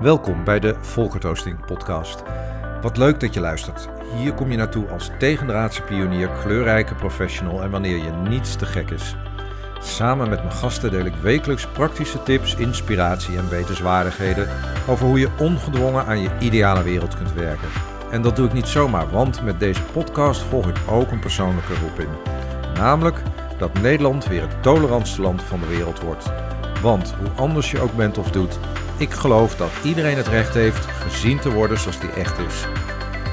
Welkom bij de Volkertoasting podcast. Wat leuk dat je luistert. Hier kom je naartoe als tegendraadse pionier, kleurrijke professional en wanneer je niets te gek is. Samen met mijn gasten deel ik wekelijks praktische tips, inspiratie en wetenswaardigheden over hoe je ongedwongen aan je ideale wereld kunt werken. En dat doe ik niet zomaar, want met deze podcast volg ik ook een persoonlijke roeping. Namelijk dat Nederland weer het tolerantste land van de wereld wordt. Want hoe anders je ook bent of doet, ik geloof dat iedereen het recht heeft gezien te worden zoals die echt is.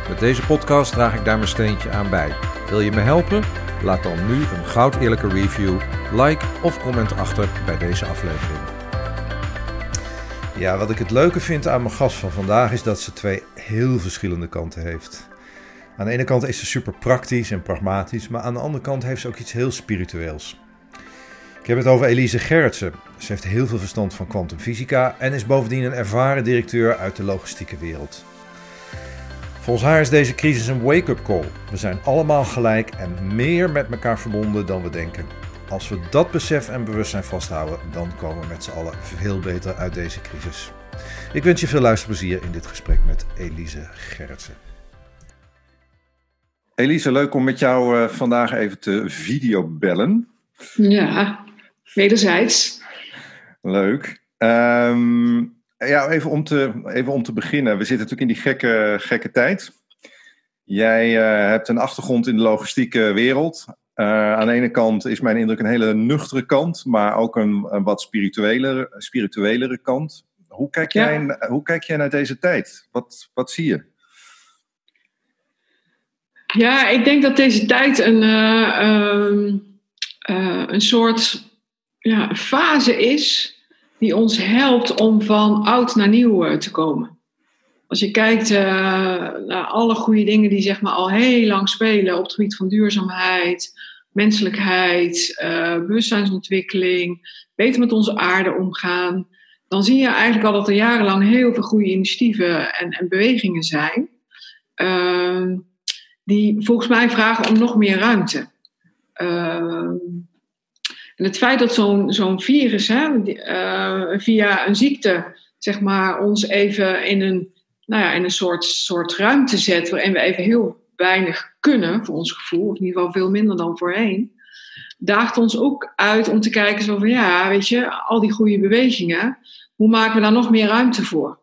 Met deze podcast draag ik daar mijn steentje aan bij. Wil je me helpen? Laat dan nu een goud eerlijke review, like of comment achter bij deze aflevering. Ja, wat ik het leuke vind aan mijn gast van vandaag is dat ze twee heel verschillende kanten heeft. Aan de ene kant is ze super praktisch en pragmatisch, maar aan de andere kant heeft ze ook iets heel spiritueels. Ik heb het over Elise Gerritsen. Ze heeft heel veel verstand van kwantumfysica en is bovendien een ervaren directeur uit de logistieke wereld. Volgens haar is deze crisis een wake-up call. We zijn allemaal gelijk en meer met elkaar verbonden dan we denken. Als we dat besef en bewustzijn vasthouden, dan komen we met z'n allen veel beter uit deze crisis. Ik wens je veel luisterplezier in dit gesprek met Elise Gerritsen. Elise, leuk om met jou uh, vandaag even te videobellen. Ja, wederzijds. Leuk. Um, ja, even om, te, even om te beginnen. We zitten natuurlijk in die gekke, gekke tijd. Jij uh, hebt een achtergrond in de logistieke wereld. Uh, aan de ene kant is mijn indruk een hele nuchtere kant, maar ook een, een wat spirituelere, spirituelere kant. Hoe kijk, ja. jij, hoe kijk jij naar deze tijd? Wat, wat zie je? Ja, ik denk dat deze tijd een, uh, uh, een soort ja, fase is die ons helpt om van oud naar nieuw te komen. Als je kijkt uh, naar alle goede dingen die zeg maar, al heel lang spelen op het gebied van duurzaamheid, menselijkheid, uh, bewustzijnsontwikkeling, beter met onze aarde omgaan, dan zie je eigenlijk al dat er jarenlang heel veel goede initiatieven en, en bewegingen zijn. Uh, die volgens mij vragen om nog meer ruimte. Uh, en het feit dat zo'n virus hè, uh, via een ziekte zeg maar, ons even in een, nou ja, in een soort, soort ruimte zet waarin we even heel weinig kunnen, voor ons gevoel, of in ieder geval veel minder dan voorheen, daagt ons ook uit om te kijken zo van ja, weet je, al die goede bewegingen, hoe maken we daar nog meer ruimte voor?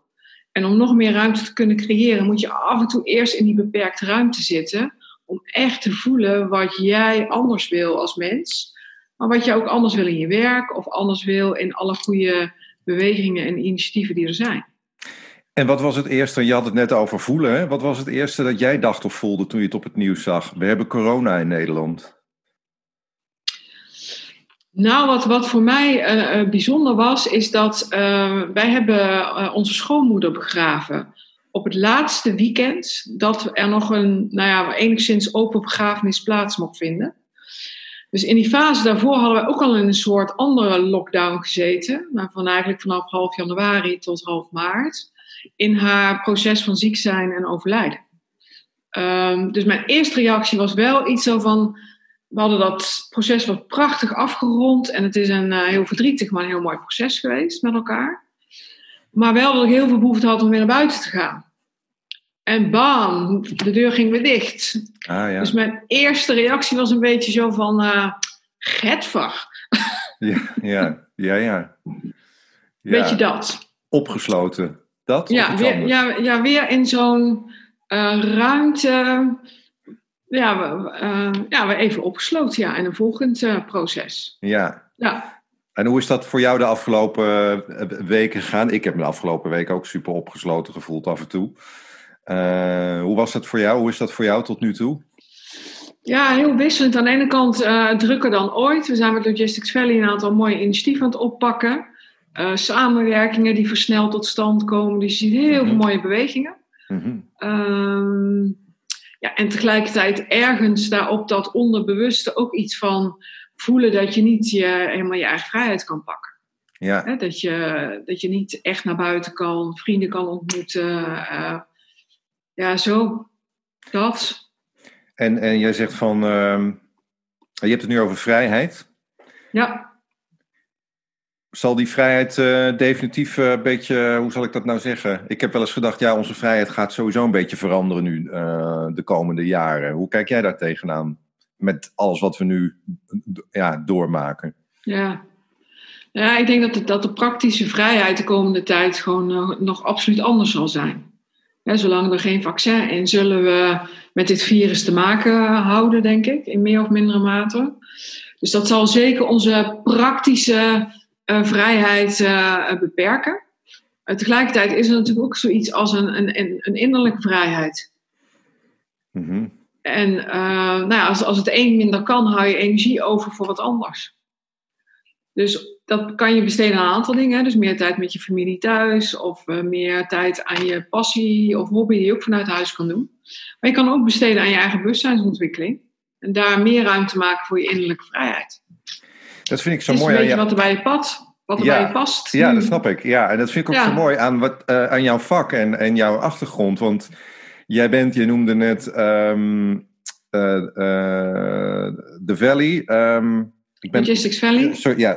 En om nog meer ruimte te kunnen creëren, moet je af en toe eerst in die beperkte ruimte zitten. Om echt te voelen wat jij anders wil als mens. Maar wat je ook anders wil in je werk. Of anders wil in alle goede bewegingen en initiatieven die er zijn. En wat was het eerste, je had het net over voelen. Hè? Wat was het eerste dat jij dacht of voelde toen je het op het nieuws zag? We hebben corona in Nederland. Nou, wat, wat voor mij uh, bijzonder was, is dat uh, wij hebben uh, onze schoonmoeder begraven op het laatste weekend dat er nog een, nou ja, enigszins open begrafenis plaats mocht vinden. Dus in die fase daarvoor hadden we ook al in een soort andere lockdown gezeten, maar van eigenlijk vanaf half januari tot half maart, in haar proces van ziek zijn en overlijden. Um, dus mijn eerste reactie was wel iets zo van, we hadden dat proces wat prachtig afgerond. En het is een uh, heel verdrietig, maar een heel mooi proces geweest met elkaar. Maar wel dat ik heel veel behoefte had om weer naar buiten te gaan. En bam, de deur ging weer dicht. Ah, ja. Dus mijn eerste reactie was een beetje zo van, uh, getver. Ja, ja, ja, ja. Beetje dat. Opgesloten. Dat? Ja, weer, ja, ja, weer in zo'n uh, ruimte ja, we, uh, ja, we even opgesloten ja, in een volgend uh, proces. Ja. ja. En hoe is dat voor jou de afgelopen weken gegaan? Ik heb me de afgelopen weken ook super opgesloten gevoeld af en toe. Hoe was dat voor jou? Hoe is dat voor jou tot nu toe? Ja, heel wisselend. Aan de ene kant drukker dan ooit. We zijn met Logistics Valley een aantal mooie initiatieven aan het oppakken. samenwerkingen die versneld tot stand komen. Dus je ziet heel veel -hmm. mooie bewegingen. Mm -hmm. Ja, en tegelijkertijd ergens daarop dat onderbewuste ook iets van voelen dat je niet je, helemaal je eigen vrijheid kan pakken. Ja. dat, je, dat je niet echt naar buiten kan, vrienden kan ontmoeten. Uh, ja, zo. Dat. En, en jij zegt van, uh, je hebt het nu over vrijheid. Ja. zal die vrijheid uh, definitief een beetje, hoe zal ik dat nou zeggen? Ik heb wel eens gedacht, ja, onze vrijheid gaat sowieso een beetje veranderen nu de komende jaren. Hoe kijk jij daar tegenaan met alles wat we nu ja, doormaken? Ja. ja, ik denk dat de, dat de praktische vrijheid de komende tijd gewoon nog absoluut anders zal zijn. Zolang er geen vaccin is, zullen we met dit virus te maken houden, denk ik, in meer of mindere mate. Dus dat zal zeker onze praktische uh, vrijheid uh, beperken. Uh, tegelijkertijd is er natuurlijk ook zoiets als een, een, een innerlijke vrijheid. Mm -hmm. En nou ja, als, als het een minder kan, hou je energie over voor wat anders. Dus dat kan je besteden aan een aantal dingen. Dus meer tijd met je familie thuis, of meer tijd aan je passie of hobby die je ook vanuit huis kan doen. Maar je kan ook besteden aan je eigen bewustzijnsontwikkeling. En daar meer ruimte maken voor je innerlijke vrijheid. Dat vind ik zo het mooi. Een beetje wat er bij je past. Wat er bij je past. Ja, dat snap ik. Ja, en dat vind ik ook zo mooi aan, wat, uh, aan jouw vak en, en jouw achtergrond. Want jij bent, je noemde net um, uh, uh, The Valley. Um, ik ben, Logistics Valley. Sorry, ja,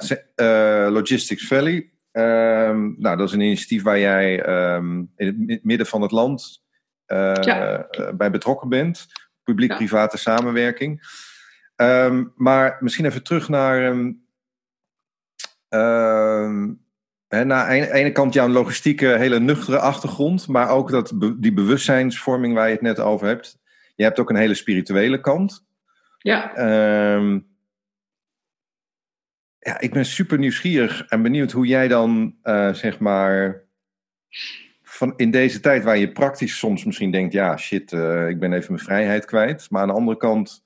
Logistics Valley. Um, nou, dat is een initiatief waar jij in het midden van het land ja. bij betrokken bent publiek-private samenwerking. Um, maar misschien even terug naar. Hè, naar de ene kant jouw logistieke, hele nuchtere achtergrond, maar ook dat, die bewustzijnsvorming waar je het net over hebt. Je hebt ook een hele spirituele kant. Ja. Ja, ik ben super nieuwsgierig en benieuwd hoe jij dan, uh, zeg maar, van in deze tijd waar je praktisch soms misschien denkt, ja, shit, uh, ik ben even mijn vrijheid kwijt. Maar aan de andere kant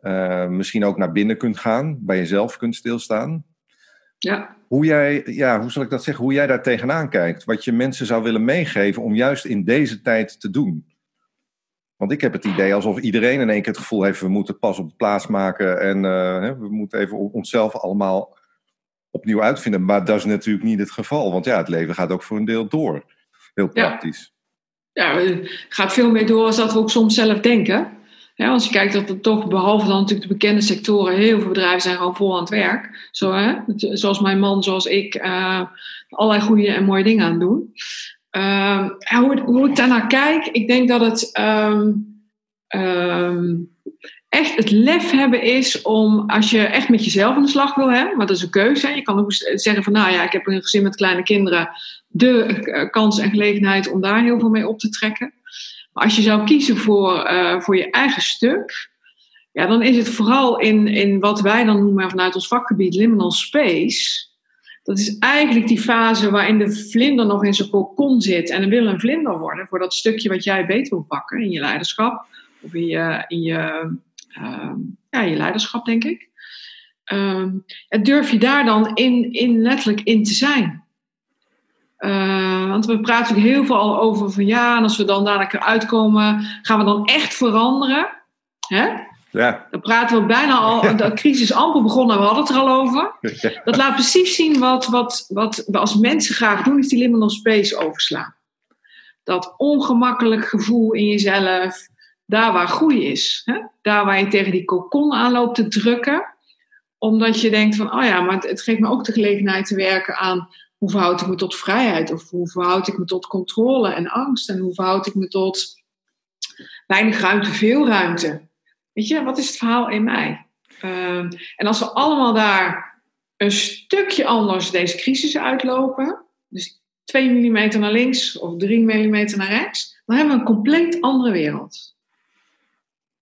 uh, misschien ook naar binnen kunt gaan, bij jezelf kunt stilstaan. Ja. Hoe jij, ja, hoe zal ik dat zeggen, hoe jij daar tegenaan kijkt. Wat je mensen zou willen meegeven om juist in deze tijd te doen. Want ik heb het idee alsof iedereen in één keer het gevoel heeft, we moeten pas op de plaats maken en uh, we moeten even onszelf allemaal opnieuw uitvinden. Maar dat is natuurlijk niet het geval, want ja, het leven gaat ook voor een deel door. Heel praktisch. Ja, ja het gaat veel meer door als dat we ook soms zelf denken. Ja, als je kijkt dat er toch, behalve dan natuurlijk de bekende sectoren, heel veel bedrijven zijn gewoon vol aan het werk. Zo, hè? Zoals mijn man, zoals ik, uh, allerlei goede en mooie dingen aan doen. Uh, hoe, ik daarnaar kijk, ik denk dat het um, um, echt het lef hebben is om, als je echt met jezelf aan de slag wil, hè, maar dat is een keuze. Hè. Je kan ook zeggen van, nou ja, ik heb een gezin met kleine kinderen, de uh, kans en gelegenheid om daar heel veel mee op te trekken. Maar als je zou kiezen voor, uh, voor je eigen stuk, ja, dan is het vooral in, in wat wij dan noemen vanuit ons vakgebied liminal space. Dat is eigenlijk die fase waarin de vlinder nog in zijn kokon zit en wil een vlinder worden voor dat stukje wat jij beter wil pakken in je leiderschap of in je, in je, uh, ja, je leiderschap, denk ik. Uh, en durf je daar dan in, in letterlijk in te zijn? Uh, want we praten natuurlijk heel veel al over van ja, en als we dan dadelijk eruit komen, gaan we dan echt veranderen? Hè? Ja. Dan praten we bijna al, de crisis amper begonnen, we hadden het er al over. Dat laat precies zien wat, wat, wat we als mensen graag doen, is die liminal space overslaan. Dat ongemakkelijk gevoel in jezelf, daar waar groei is. Hè? Daar waar je tegen die kokon aan loopt te drukken. Omdat je denkt van, oh ja, maar het geeft me ook de gelegenheid te werken aan hoe verhoud ik me tot vrijheid? Of hoe verhoud ik me tot controle en angst? En hoe verhoud ik me tot weinig ruimte, veel ruimte? Weet je, wat is het verhaal in mij? Um, en als we allemaal daar een stukje anders deze crisis uitlopen, dus 2 mm naar links of 3 mm naar rechts, dan hebben we een compleet andere wereld.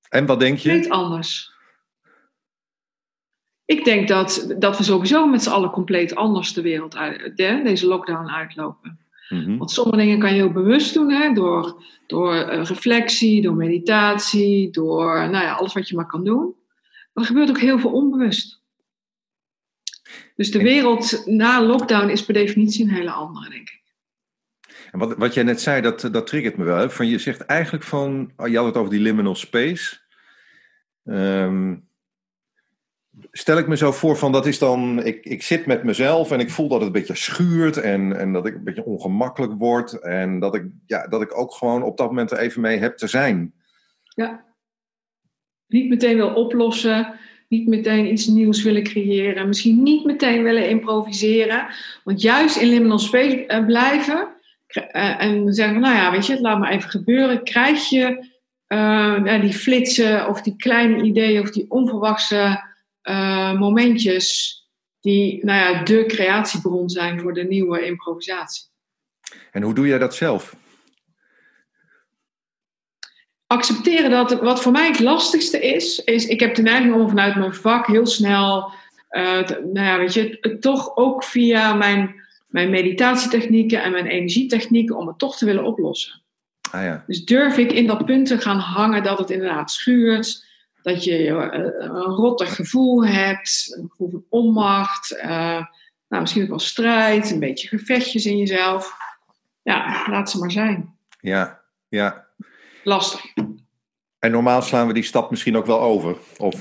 En wat denk je? Compleet anders. Ik denk dat, dat we sowieso met z'n allen compleet anders de wereld uit, de, deze lockdown uitlopen. Mm-hmm. Want sommige dingen kan je heel bewust doen, hè, door, door uh, reflectie, door meditatie, door nou ja, alles wat je maar kan doen. Maar er gebeurt ook heel veel onbewust. Dus de wereld na lockdown is per definitie een hele andere, denk ik. En wat, wat jij net zei, dat, dat triggert me wel. Van, je zegt eigenlijk van, je had het over die liminal space. Um, stel ik me zo voor van dat is dan, ik, ik zit met mezelf en ik voel dat het een beetje schuurt en, en dat ik een beetje ongemakkelijk word en dat ik, ja, dat ik ook gewoon op dat moment er even mee heb te zijn. Ja. Niet meteen wil oplossen, niet meteen iets nieuws willen creëren, misschien niet meteen willen improviseren. Want juist in liminal space eh, blijven uh, en zeggen, nou ja, weet je, laat maar even gebeuren, krijg je uh, die flitsen of die kleine ideeën of die onverwachte momentjes die nou ja, de creatiebron zijn voor de nieuwe improvisatie. En hoe doe jij dat zelf? accepteren dat wat voor mij het lastigste is, is ik heb de neiging om vanuit mijn vak heel snel, uh, nou ja, weet je, toch ook via mijn, mijn meditatietechnieken en mijn energietechnieken, om het toch te willen oplossen. Ah, ja. Dus durf ik in dat punt te gaan hangen dat het inderdaad schuurt, dat je uh, een rottig gevoel hebt, een gevoel van onmacht, uh, nou, misschien ook wel strijd, een beetje gevechtjes in jezelf. Ja, laat ze maar zijn. Ja, ja lastig. En normaal slaan we die stap misschien ook wel over? Of?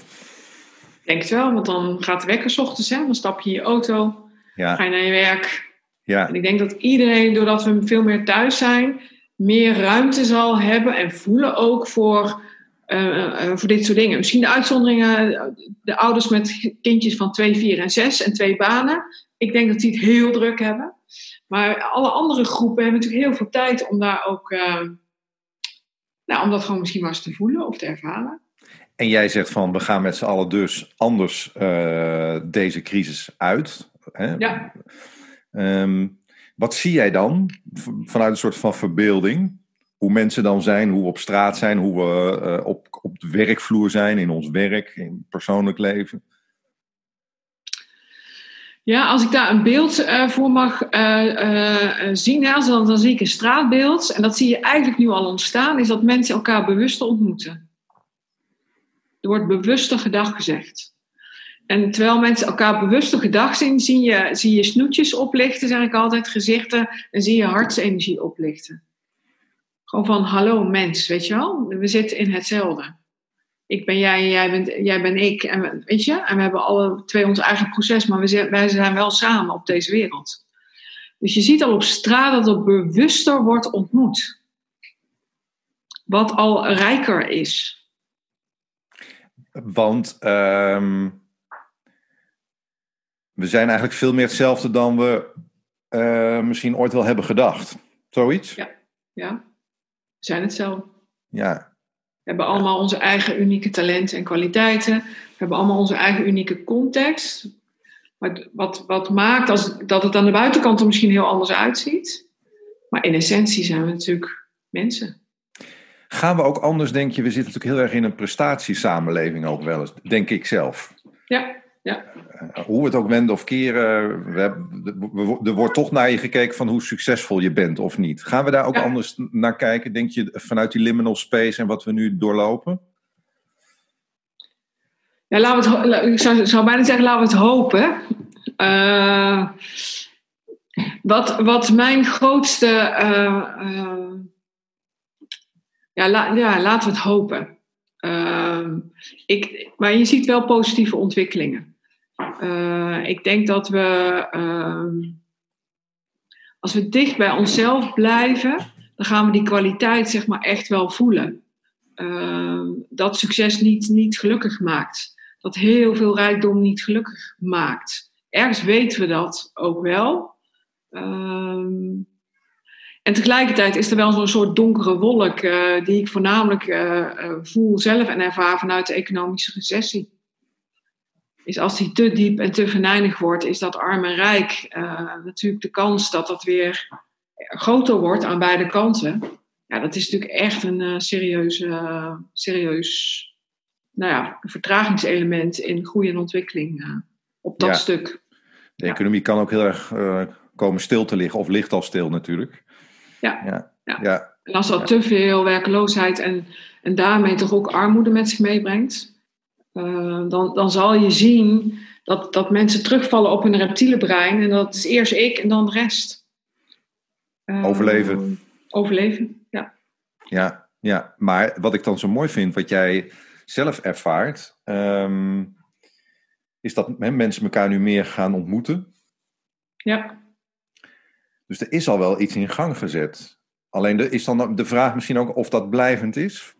Ik denk het wel, want dan gaat de wekker s ochtends, hè? dan stap je in je auto, ja. ga je naar je werk. Ja. En ik denk dat iedereen, doordat we veel meer thuis zijn, meer ruimte zal hebben en voelen ook voor, uh, voor dit soort dingen. Misschien de uitzonderingen, de ouders met kindjes van 2, 4 en 6 en twee banen. Ik denk dat die het heel druk hebben. Maar alle andere groepen hebben natuurlijk heel veel tijd om daar ook uh, nou, om dat gewoon misschien maar eens te voelen of te ervaren. En jij zegt van, we gaan met z'n allen dus anders uh, deze crisis uit. Hè? Ja. Um, wat zie jij dan vanuit een soort van verbeelding? Hoe mensen dan zijn, hoe we op straat zijn, hoe we uh, op, op de werkvloer zijn, in ons werk, in persoonlijk leven? Ja, als ik daar een beeld uh, voor mag uh, zien, dan, dan zie ik een straatbeeld. En dat zie je eigenlijk nu al ontstaan, is dat mensen elkaar bewust ontmoeten. Er wordt bewuste gedag gezegd. En terwijl mensen elkaar bewuste gedag zien, zie je, zie je snoetjes oplichten, zeg ik altijd, gezichten, en zie je hartsenergie oplichten. Gewoon van, hallo mens, weet je wel? We zitten in hetzelfde ik ben jij en jij bent, jij ben ik. En, weet je? en we hebben alle twee ons eigen proces, maar we zijn, wij zijn wel samen op deze wereld. Dus je ziet al op straat dat het bewuster wordt ontmoet. Wat al rijker is. Want um, we zijn eigenlijk veel meer hetzelfde dan we uh, misschien ooit wel hebben gedacht. Zoiets? Ja, ja. We zijn hetzelfde. Ja, we hebben allemaal onze eigen unieke talenten en kwaliteiten. We hebben allemaal onze eigen unieke context. Wat, wat, wat maakt als, dat het aan de buitenkant er misschien heel anders uitziet. Maar in essentie zijn we natuurlijk mensen. Gaan we ook anders, denk je? We zitten natuurlijk heel erg in een prestatiesamenleving ook wel eens, denk ik zelf. Ja, ja. Uh, hoe we het ook wenden of keren, we hebben, er wordt toch naar je gekeken van hoe succesvol je bent of niet. Gaan we daar ook ja. anders naar kijken, denk je, vanuit die liminal space en wat we nu doorlopen? Ja, laten we het, ik zou, zou bijna zeggen, laten we het hopen. Uh, wat, wat mijn grootste. Uh, ja, la, ja, laten we het hopen. ik, maar je ziet wel positieve ontwikkelingen. Uh, ik denk dat we, uh, als we dicht bij onszelf blijven, dan gaan we die kwaliteit zeg maar echt wel voelen. Uh, dat succes niet, niet gelukkig maakt. Dat heel veel rijkdom niet gelukkig maakt. Ergens weten we dat ook wel. Ehm, en tegelijkertijd is er wel zo'n soort donkere wolk uh, die ik voornamelijk uh, voel zelf en ervaar vanuit de economische recessie is als die te diep en te venijnig wordt, is dat arm en rijk uh, natuurlijk de kans dat dat weer groter wordt aan beide kanten. Ja, dat is natuurlijk echt een uh, serieus, uh, serieus nou ja, vertragingselement in groei en ontwikkeling op dat ja. stuk. De economie kan ook heel erg komen stil te liggen, of ligt al stil natuurlijk. Ja. ja. ja. ja. En als dat te veel werkloosheid en, en daarmee toch ook armoede met zich meebrengt, uh, dan, dan zal je zien dat, dat mensen terugvallen op hun reptiele brein. En dat is eerst ik en dan de rest. Uh, overleven. Overleven, ja. Ja, ja, maar wat ik dan zo mooi vind, wat jij zelf ervaart, um, is dat he, mensen elkaar nu meer gaan ontmoeten. Ja. Dus er is al wel iets in gang gezet. Alleen de, is dan de vraag misschien ook of dat blijvend is?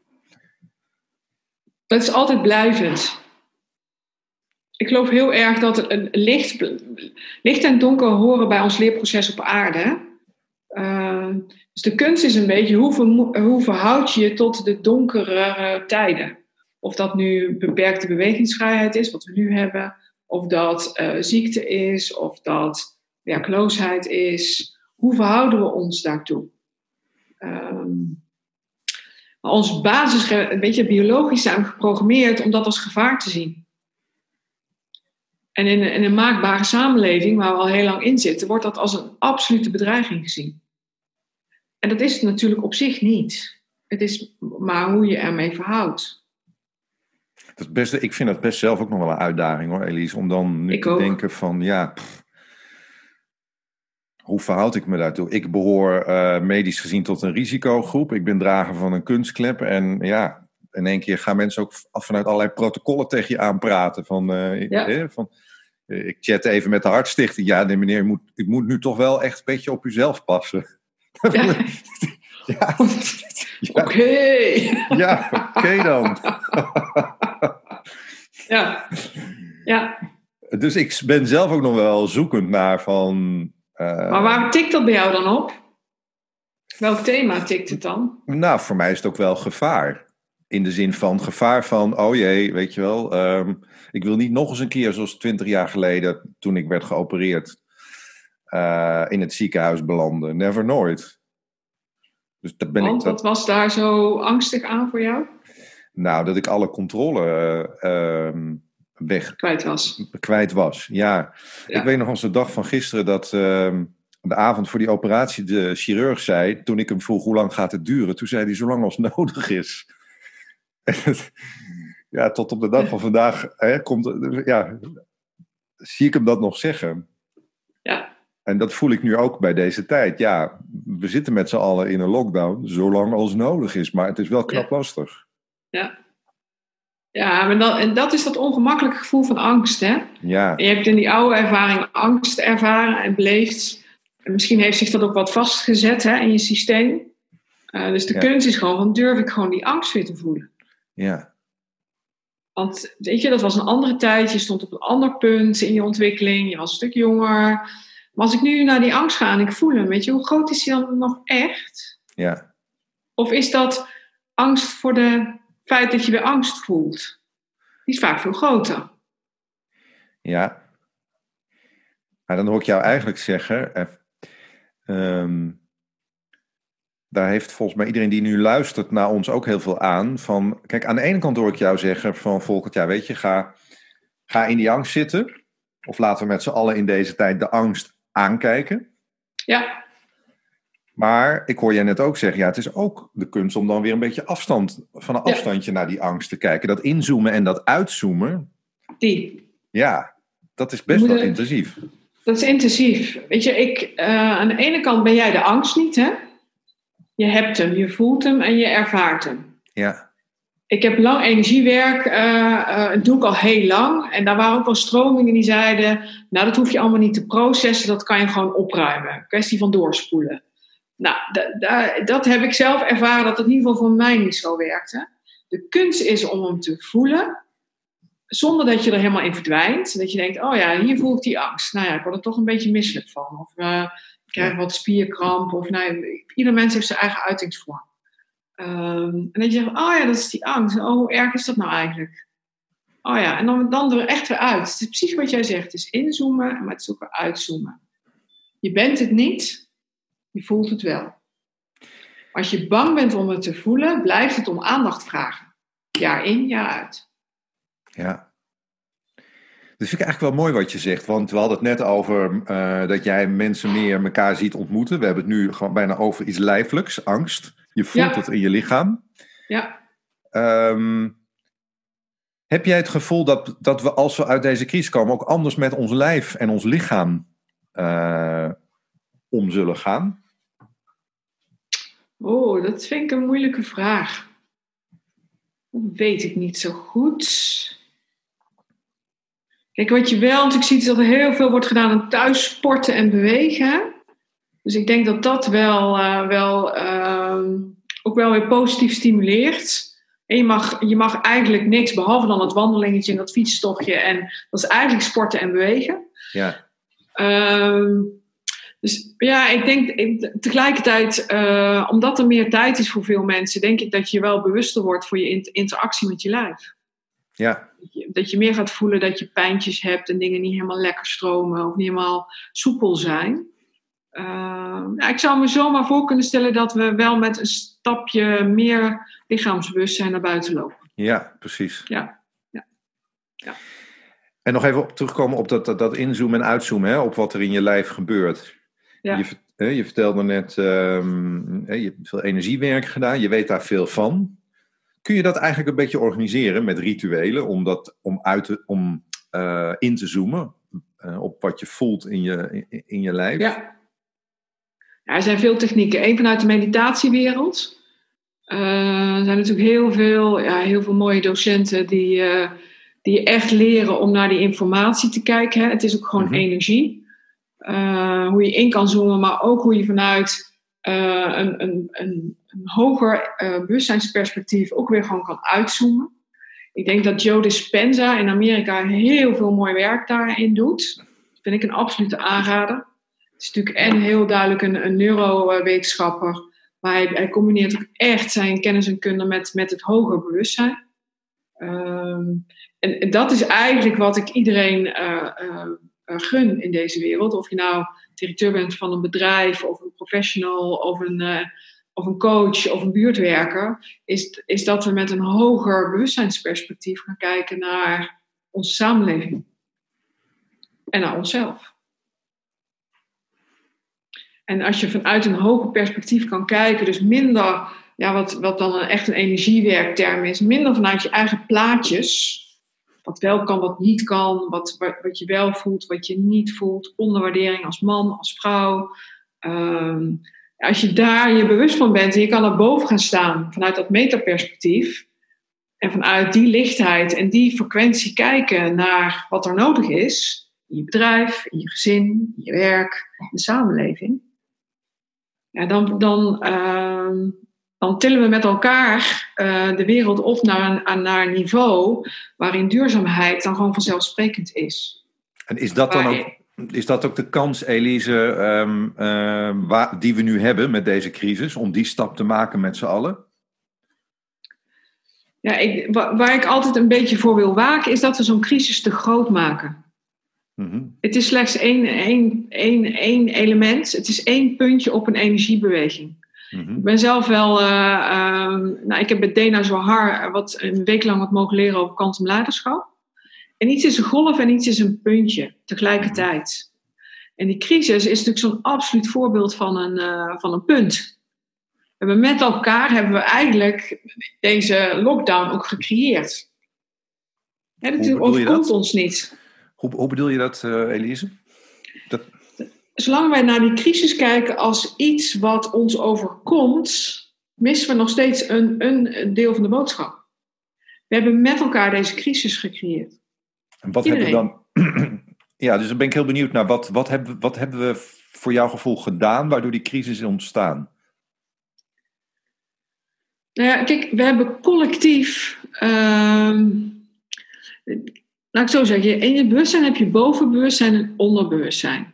Dat is altijd blijvend. ik geloof heel erg dat een licht, licht en donker horen bij ons leerproces op aarde. Uh, dus de kunst is een beetje hoe, ver, hoe verhoud je je tot de donkere tijden. Of dat nu beperkte bewegingsvrijheid is, wat we nu hebben, of dat uh, ziekte is, of dat werkloosheid is. Hoe verhouden we ons daartoe? Um, ons basis, weet je, biologisch zijn we geprogrammeerd om dat als gevaar te zien. En in, in een maakbare samenleving, waar we al heel lang in zitten, wordt dat als een absolute bedreiging gezien. En dat is het natuurlijk op zich niet. Het is maar hoe je ermee verhoudt. Dat best, ik vind dat best zelf ook nog wel een uitdaging hoor, Elise. Om dan nu te denken van, ja, hoe verhoud ik me daartoe? Ik behoor uh, medisch gezien tot een risicogroep. Ik ben drager van een kunstklep. En ja, in één keer gaan mensen ook vanuit allerlei protocollen tegen je aanpraten. Van, uh, ja. van eh, ik chat even met de Hartstichting. Ja, nee meneer, u moet, u moet nu toch wel echt een beetje op uzelf passen. Ja. ja. Oké. Ja, oké dan. ja. ja. Dus ik ben zelf ook nog wel zoekend naar van... Uh, maar waar tikt dat bij jou dan op? Welk thema tikt het dan? Nou, voor mij is het ook wel gevaar. In de zin van gevaar van, oh jee, weet je wel... Um, ik wil niet nog eens een keer zoals twintig jaar geleden, toen ik werd geopereerd, uh, in het ziekenhuis belanden. Never nooit. Dus dat ben Want ik, dat... wat was daar zo angstig aan voor jou? Nou, dat ik alle controle uh, weg... Kwijt was. Kwijt was, ja. Ik weet nog als de dag van gisteren dat... Uh, de avond voor die operatie de chirurg zei, toen ik hem vroeg hoe lang gaat het duren, toen zei hij zo lang als nodig is ja, tot op de dag van vandaag hè, komt, ja, zie ik hem dat nog zeggen. Ja. En dat voel ik nu ook bij deze tijd. Ja, we zitten met z'n allen in een lockdown, zolang als nodig is. Maar het is wel knap lastig. Ja. Ja, maar dat, en dat is dat ongemakkelijke gevoel van angst, hè? Ja. je hebt in die oude ervaring angst ervaren en beleefd. En misschien heeft zich dat ook wat vastgezet hè, in je systeem. Uh, dus de kunst is gewoon, van durf ik gewoon die angst weer te voelen. Ja. Want weet je, dat was een andere tijd. Je stond op een ander punt in je ontwikkeling. Je was een stuk jonger. Maar als ik nu naar die angst ga en ik voel hem, weet je, hoe groot is die dan nog echt? Ja. Of is dat angst voor het feit dat je weer angst voelt? Die is vaak veel groter. Ja. Maar dan hoor ik jou eigenlijk zeggen. Um, daar heeft volgens mij iedereen die nu luistert naar ons ook heel veel aan. Van, kijk, aan de ene kant hoor ik jou zeggen van volgend jaar, weet je, ga, ga in die angst zitten. Of laten we met z'n allen in deze tijd de angst aankijken. Ja. Maar ik hoor jij net ook zeggen, ja, het is ook de kunst om dan weer een beetje afstand, van een afstandje naar die angst te kijken. Dat inzoomen en dat uitzoomen. Die. Ja, dat is best wel intensief. Dat is intensief. Weet je, ik, uh, aan de ene kant ben jij de angst niet, hè? Je hebt hem, je voelt hem en je ervaart hem. Ja. Ik heb lang energiewerk, uh, uh, doe ik al heel lang. En daar waren ook wel stromingen die zeiden, nou dat hoef je allemaal niet te processen, dat kan je gewoon opruimen. Kwestie van doorspoelen. Nou, dat heb ik zelf ervaren dat het in ieder geval voor mij niet zo werkte. De kunst is om hem te voelen, zonder dat je er helemaal in verdwijnt. Dat je denkt, oh ja, hier voel ik die angst. Nou ja, ik word er toch een beetje misselijk van. Of uh, krijg wat spierkramp. Of nou, ieder mens heeft zijn eigen uitingsvorm. Um, en dat je zegt, oh ja, dat is die angst. Oh, hoe erg is dat nou eigenlijk? Oh ja, en dan, dan er echt weer uit. Het is precies wat jij zegt. Het is inzoomen, maar het is ook weer uitzoomen. Je bent het niet, je voelt het wel. Als je bang bent om het te voelen, blijft het om aandacht vragen. Jaar in, jaar uit. Ja. Dat vind ik eigenlijk wel mooi wat je zegt. Want we hadden het net over uh, dat jij mensen meer elkaar ziet ontmoeten. We hebben het nu gewoon bijna over iets lijfelijks, angst. Je voelt het in je lichaam. Ja. Um, heb jij het gevoel dat, dat we als we uit deze crisis komen ook anders met ons lijf en ons lichaam uh, om zullen gaan? Oh, dat vind ik een moeilijke vraag. Dat weet ik niet zo goed. Kijk, wat je wel natuurlijk ziet is dat er heel veel wordt gedaan aan thuis sporten en bewegen. Dus ik denk dat dat wel, uh, wel uh, ook wel weer positief stimuleert. En je mag, je mag eigenlijk niks behalve dan het wandelingetje en dat fietstochtje. En dat is eigenlijk sporten en bewegen. Ja. Ehm, dus ja, ik denk tegelijkertijd, uh, omdat er meer tijd is voor veel mensen, denk ik dat je wel bewuster wordt voor je interactie met je lijf. Ja. Dat je, dat je meer gaat voelen dat je pijntjes hebt en dingen niet helemaal lekker stromen of niet helemaal soepel zijn. Uh, ja, ik zou me zomaar voor kunnen stellen dat we wel met een stapje meer lichaamsbewustzijn naar buiten lopen. Ja, precies. Ja. ja. ja. En nog even op terugkomen op dat, dat, dat inzoomen en uitzoomen, hè, op wat er in je lijf gebeurt. Ja. Je, je vertelde net, um, je hebt veel energiewerk gedaan, je weet daar veel van. Kun je dat eigenlijk een beetje organiseren met rituelen om, dat, om, uit te, om uh, in te zoomen uh, op wat je voelt in je, in, in je lijf? Ja. ja. er zijn veel technieken. Eén vanuit de meditatiewereld. Uh, er zijn natuurlijk heel veel, ja, heel veel mooie docenten die, die echt leren om naar die informatie te kijken. Hè. Het is ook gewoon mm -hmm. energie. Hoe je in kan zoomen, maar ook hoe je vanuit uh, een, een, een, een, hoger uh, bewustzijnsperspectief ook weer gewoon kan uitzoomen. Ik denk dat Joe Dispenza in Amerika heel veel mooi werk daarin doet. Dat vind ik een absolute aanrader. Het is natuurlijk en heel duidelijk een, een neurowetenschapper, maar hij, hij, combineert ook echt zijn kennis en kunde met, met het hoger bewustzijn. Um, en dat is eigenlijk wat ik iedereen gun in deze wereld. Of je nou directeur bent van een bedrijf of een professional of een, uh, of een coach of een buurtwerker, is, is dat we met een hoger bewustzijnsperspectief gaan kijken naar onze samenleving en naar onszelf. En als je vanuit een hoger perspectief kan kijken, dus minder, ja, wat, wat dan echt een energiewerkterm is, minder vanuit je eigen plaatjes, wat wel kan, wat niet kan, wat, wat je wel voelt, wat je niet voelt, onderwaardering als man, als vrouw. Ehm, als je daar je bewust van bent en je kan er boven gaan staan vanuit dat metaperspectief. En vanuit die lichtheid en die frequentie kijken naar wat er nodig is in je bedrijf, in je gezin, in je werk, in de samenleving, ja, dan, dan, uh, dan tillen we met elkaar uh, de wereld op naar een, naar een niveau waarin duurzaamheid dan gewoon vanzelfsprekend is. En is dat dan ook, is dat ook de kans, Elise, um, uh, waar, die we nu hebben met deze crisis, om die stap te maken met z'n allen? Ja, ik, waar ik altijd een beetje voor wil waken, is dat we zo'n crisis te groot maken. Mm-hmm. Het is slechts één, één, één, één element, het is één puntje op een energiebeweging. Mm-hmm. Ik ben zelf wel, uh, um, nou, ik heb bij Dena Zohar wat, een week lang wat mogen leren over kwantumleiderschap. En iets is een golf en iets is een puntje tegelijkertijd. En die crisis is natuurlijk zo'n absoluut voorbeeld van een, uh, van een punt. We hebben met elkaar hebben we eigenlijk deze lockdown ook gecreëerd. Ja, dat overkomt ons niet. Hoe, hoe, bedoel je dat, uh, Elise? Dat zolang wij naar die crisis kijken als iets wat ons overkomt, missen we nog steeds een, een deel van de boodschap. We hebben met elkaar deze crisis gecreëerd. En wat hebben we dan. Ja, dus dan ben ik heel benieuwd naar wat, wat, hebben, wat hebben we voor jouw gevoel gedaan waardoor die crisis is ontstaan? Nou ja, kijk, we hebben collectief. Uh, laat ik zo zeggen, in je bewustzijn heb je bovenbewustzijn en onderbewustzijn.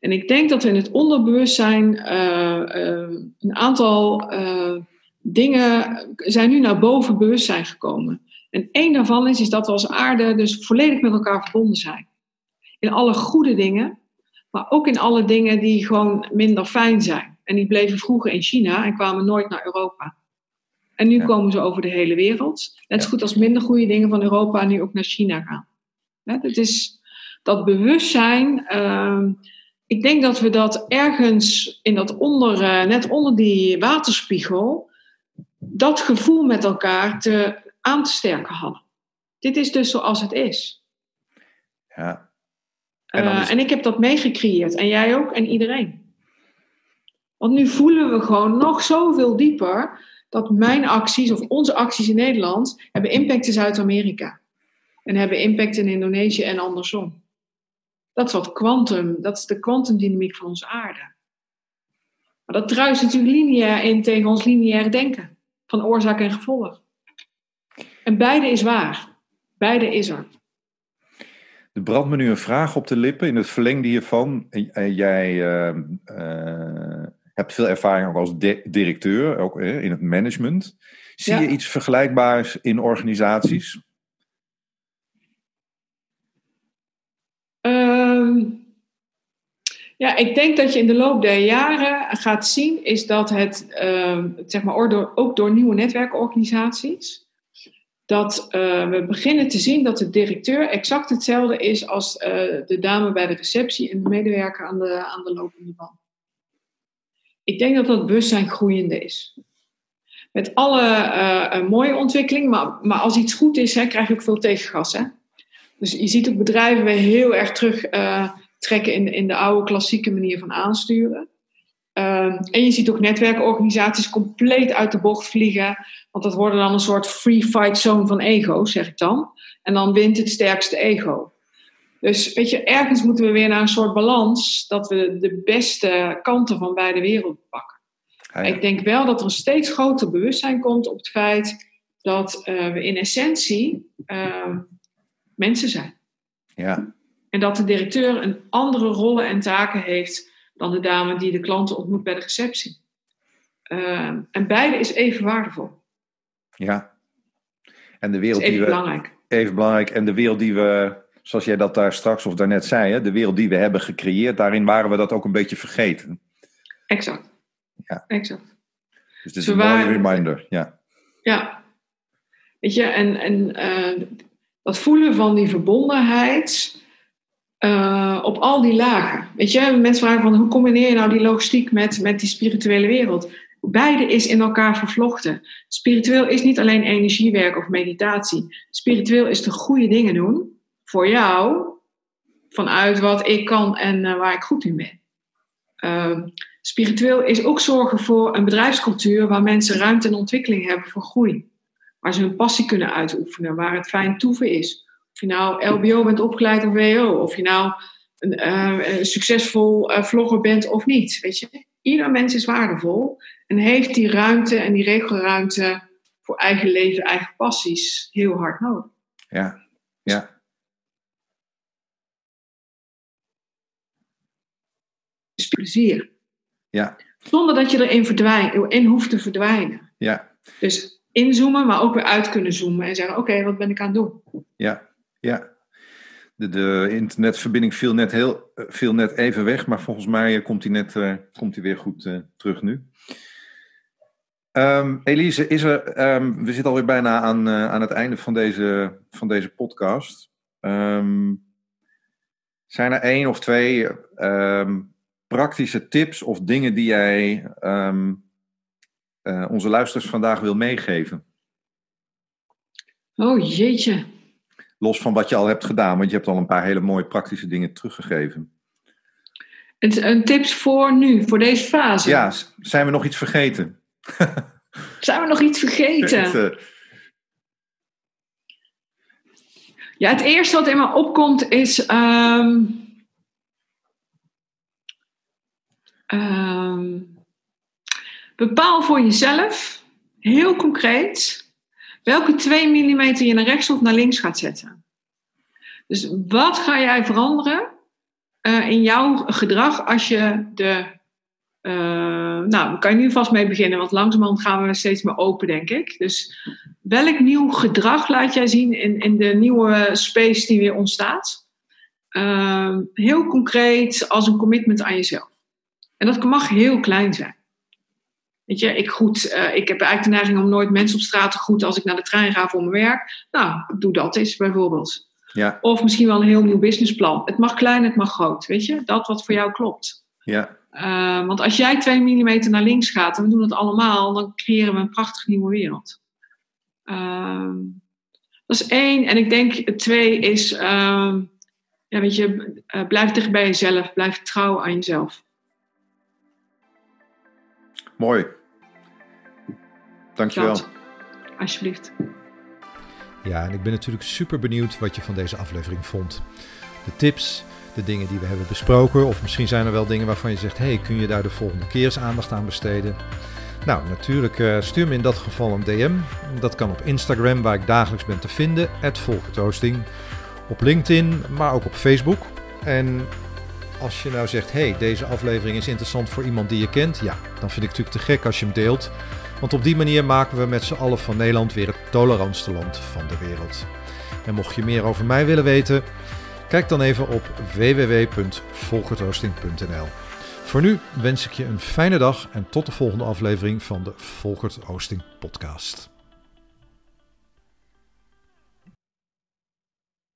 En ik denk dat we in het onderbewustzijn uh, uh, een aantal uh, dingen zijn nu naar boven bewustzijn gekomen. En één daarvan is, is dat we als aarde dus volledig met elkaar verbonden zijn. In alle goede dingen, maar ook in alle dingen die gewoon minder fijn zijn. En die bleven vroeger in China en kwamen nooit naar Europa. En nu ja. komen ze over de hele wereld. Net zo goed als minder goede dingen van Europa nu ook naar China gaan. Het is dat bewustzijn ehm, ik denk dat we dat ergens in dat onder, uh, net onder die waterspiegel, dat gevoel met elkaar te, aan te sterken hadden. Dit is dus zoals het is. Ja. En, uh, is... en ik heb dat meegecreëerd. En jij ook en iedereen. Want nu voelen we gewoon nog zoveel dieper dat mijn acties of onze acties in Nederland hebben impact in Zuid-Amerika. En hebben impact in Indonesië en andersom. Dat is wat kwantum, dat is de kwantumdynamiek van onze aarde. Maar dat druist natuurlijk lineair in tegen ons lineaire denken van oorzaak en gevolg. En beide is waar. Beide is er. Er brandt me nu een vraag op de lippen in het verlengde hiervan. Jij uh, uh, hebt veel ervaring ook als directeur, ook in het management. Zie je iets vergelijkbaars in organisaties? Um, ja, ik denk dat je in de loop der jaren gaat zien, is dat het, ehm, zeg maar, ook door nieuwe netwerkorganisaties, dat uh, we beginnen te zien dat de directeur exact hetzelfde is als uh, de dame bij de receptie en de medewerker aan de, aan de lopende band. Ik denk dat dat bewustzijn groeiende is. Met alle uh, mooie ontwikkeling, maar, maar als iets goed is, hè, krijg je ook veel tegengas. Hè? Dus je ziet ook bedrijven weer heel erg terug trekken in, in de oude klassieke manier van aansturen. Um, en je ziet ook netwerkorganisaties compleet uit de bocht vliegen. Want dat worden dan een soort free fight zone van ego, zeg ik dan. En dan wint het sterkste ego. Dus weet je, ergens moeten we weer naar een soort balans dat we de beste kanten van beide werelden pakken. Ik denk wel dat er een steeds groter bewustzijn komt op het feit dat uh, we in essentie uh, mensen zijn. Ja. En dat de directeur een andere rollen en taken heeft dan de dame die de klanten ontmoet bij de receptie. Uh, en beide is even waardevol. Ja. En de wereld even die we, belangrijk. Even belangrijk. En de wereld die we, zoals jij dat daar straks of daarnet zei, hè, de wereld die we hebben gecreëerd, daarin waren we dat ook een beetje vergeten. Exact. Ja. Exact. Dus het is een mooie reminder. Ja. Ja. Weet je, en, en uh, dat voelen van die verbondenheid uh, op al die lagen. Weet je, mensen vragen van hoe combineer je nou die logistiek met, met die spirituele wereld? Beide is in elkaar vervlochten. Spiritueel is niet alleen energiewerk of meditatie. Spiritueel is de goede dingen doen voor jou, vanuit wat ik kan en uh, waar ik goed in ben. Uh, spiritueel is ook zorgen voor een bedrijfscultuur waar mensen ruimte en ontwikkeling hebben voor groei. Waar ze hun passie kunnen uitoefenen, waar het fijn toeven is. Of je nou LBO bent opgeleid of WO, of je nou een, uh, een succesvol uh, vlogger bent of niet. Weet je? Ieder mens is waardevol en heeft die ruimte en die regelruimte voor eigen leven, eigen passies heel hard nodig. Ja, ja. Plezier. Ja. Zonder dat je erin verdwijnt, in hoeft te verdwijnen. Ja. Dus inzoomen, maar ook weer uit kunnen zoomen en zeggen: Oké, okay, wat ben ik aan het doen? Ja, ja. De, de internetverbinding viel net, heel, viel net even weg, maar volgens mij komt hij net uh, komt hij weer goed uh, terug nu. Um, Elise, is er, um, we zitten alweer bijna aan, aan het einde van deze, van deze podcast. Um, zijn er één of twee praktische tips of dingen die jij onze luisteraars vandaag wil meegeven? Oh jeetje. Los van wat je al hebt gedaan, want je hebt al een paar hele mooie praktische dingen teruggegeven. Een tips voor nu, voor deze fase. Ja, zijn we nog iets vergeten? zijn we nog iets vergeten? het, uh... Ja, het eerste wat in me opkomt is. Um, um, bepaal voor jezelf, heel concreet, welke 2 mm je naar rechts of naar links gaat zetten. Dus wat ga jij veranderen uh, in jouw gedrag als je de. Uh, nou, daar kan je nu vast mee beginnen, want langzamerhand gaan we steeds meer open, denk ik. Dus welk nieuw gedrag laat jij zien in, in de nieuwe space die weer ontstaat? Uh, heel concreet als een commitment aan jezelf. En dat mag heel klein zijn. Weet je, ik, goed, uh, ik heb eigenlijk de neiging om nooit mensen op straat te groeten als ik naar de trein ga voor mijn werk. Nou, doe dat eens bijvoorbeeld. Ja. Of misschien wel een heel nieuw businessplan. Het mag klein, het mag groot. Weet je, dat wat voor jou klopt. Ja. Uh, want als jij 2 mm naar links gaat en we doen het allemaal, dan creëren we een prachtige nieuwe wereld. Uh, dat is één. En ik denk twee is, ja, weet je, uh, blijf dicht bij jezelf. Blijf trouw aan jezelf. Mooi. Dankjewel. Dat, alsjeblieft. Ja, en ik ben natuurlijk super benieuwd wat je van deze aflevering vond. De tips, de dingen die we hebben besproken, of misschien zijn er wel dingen waarvan je zegt: hey, kun je daar de volgende keer eens aandacht aan besteden? Nou, natuurlijk uh, stuur me in dat geval een DM. Dat kan op Instagram, waar ik dagelijks ben te vinden, @volkertoasting. Op LinkedIn, maar ook op Facebook. En als je nou zegt, hey, deze aflevering is interessant voor iemand die je kent, ja, dan vind ik het natuurlijk te gek als je hem deelt. Want op die manier maken we met z'n allen van Nederland weer het tolerantste land van de wereld. En mocht je meer over mij willen weten, kijk dan even op www.volkertoasting.nl. Voor nu wens ik je een fijne dag en tot de volgende aflevering van de Volkert Oosting podcast.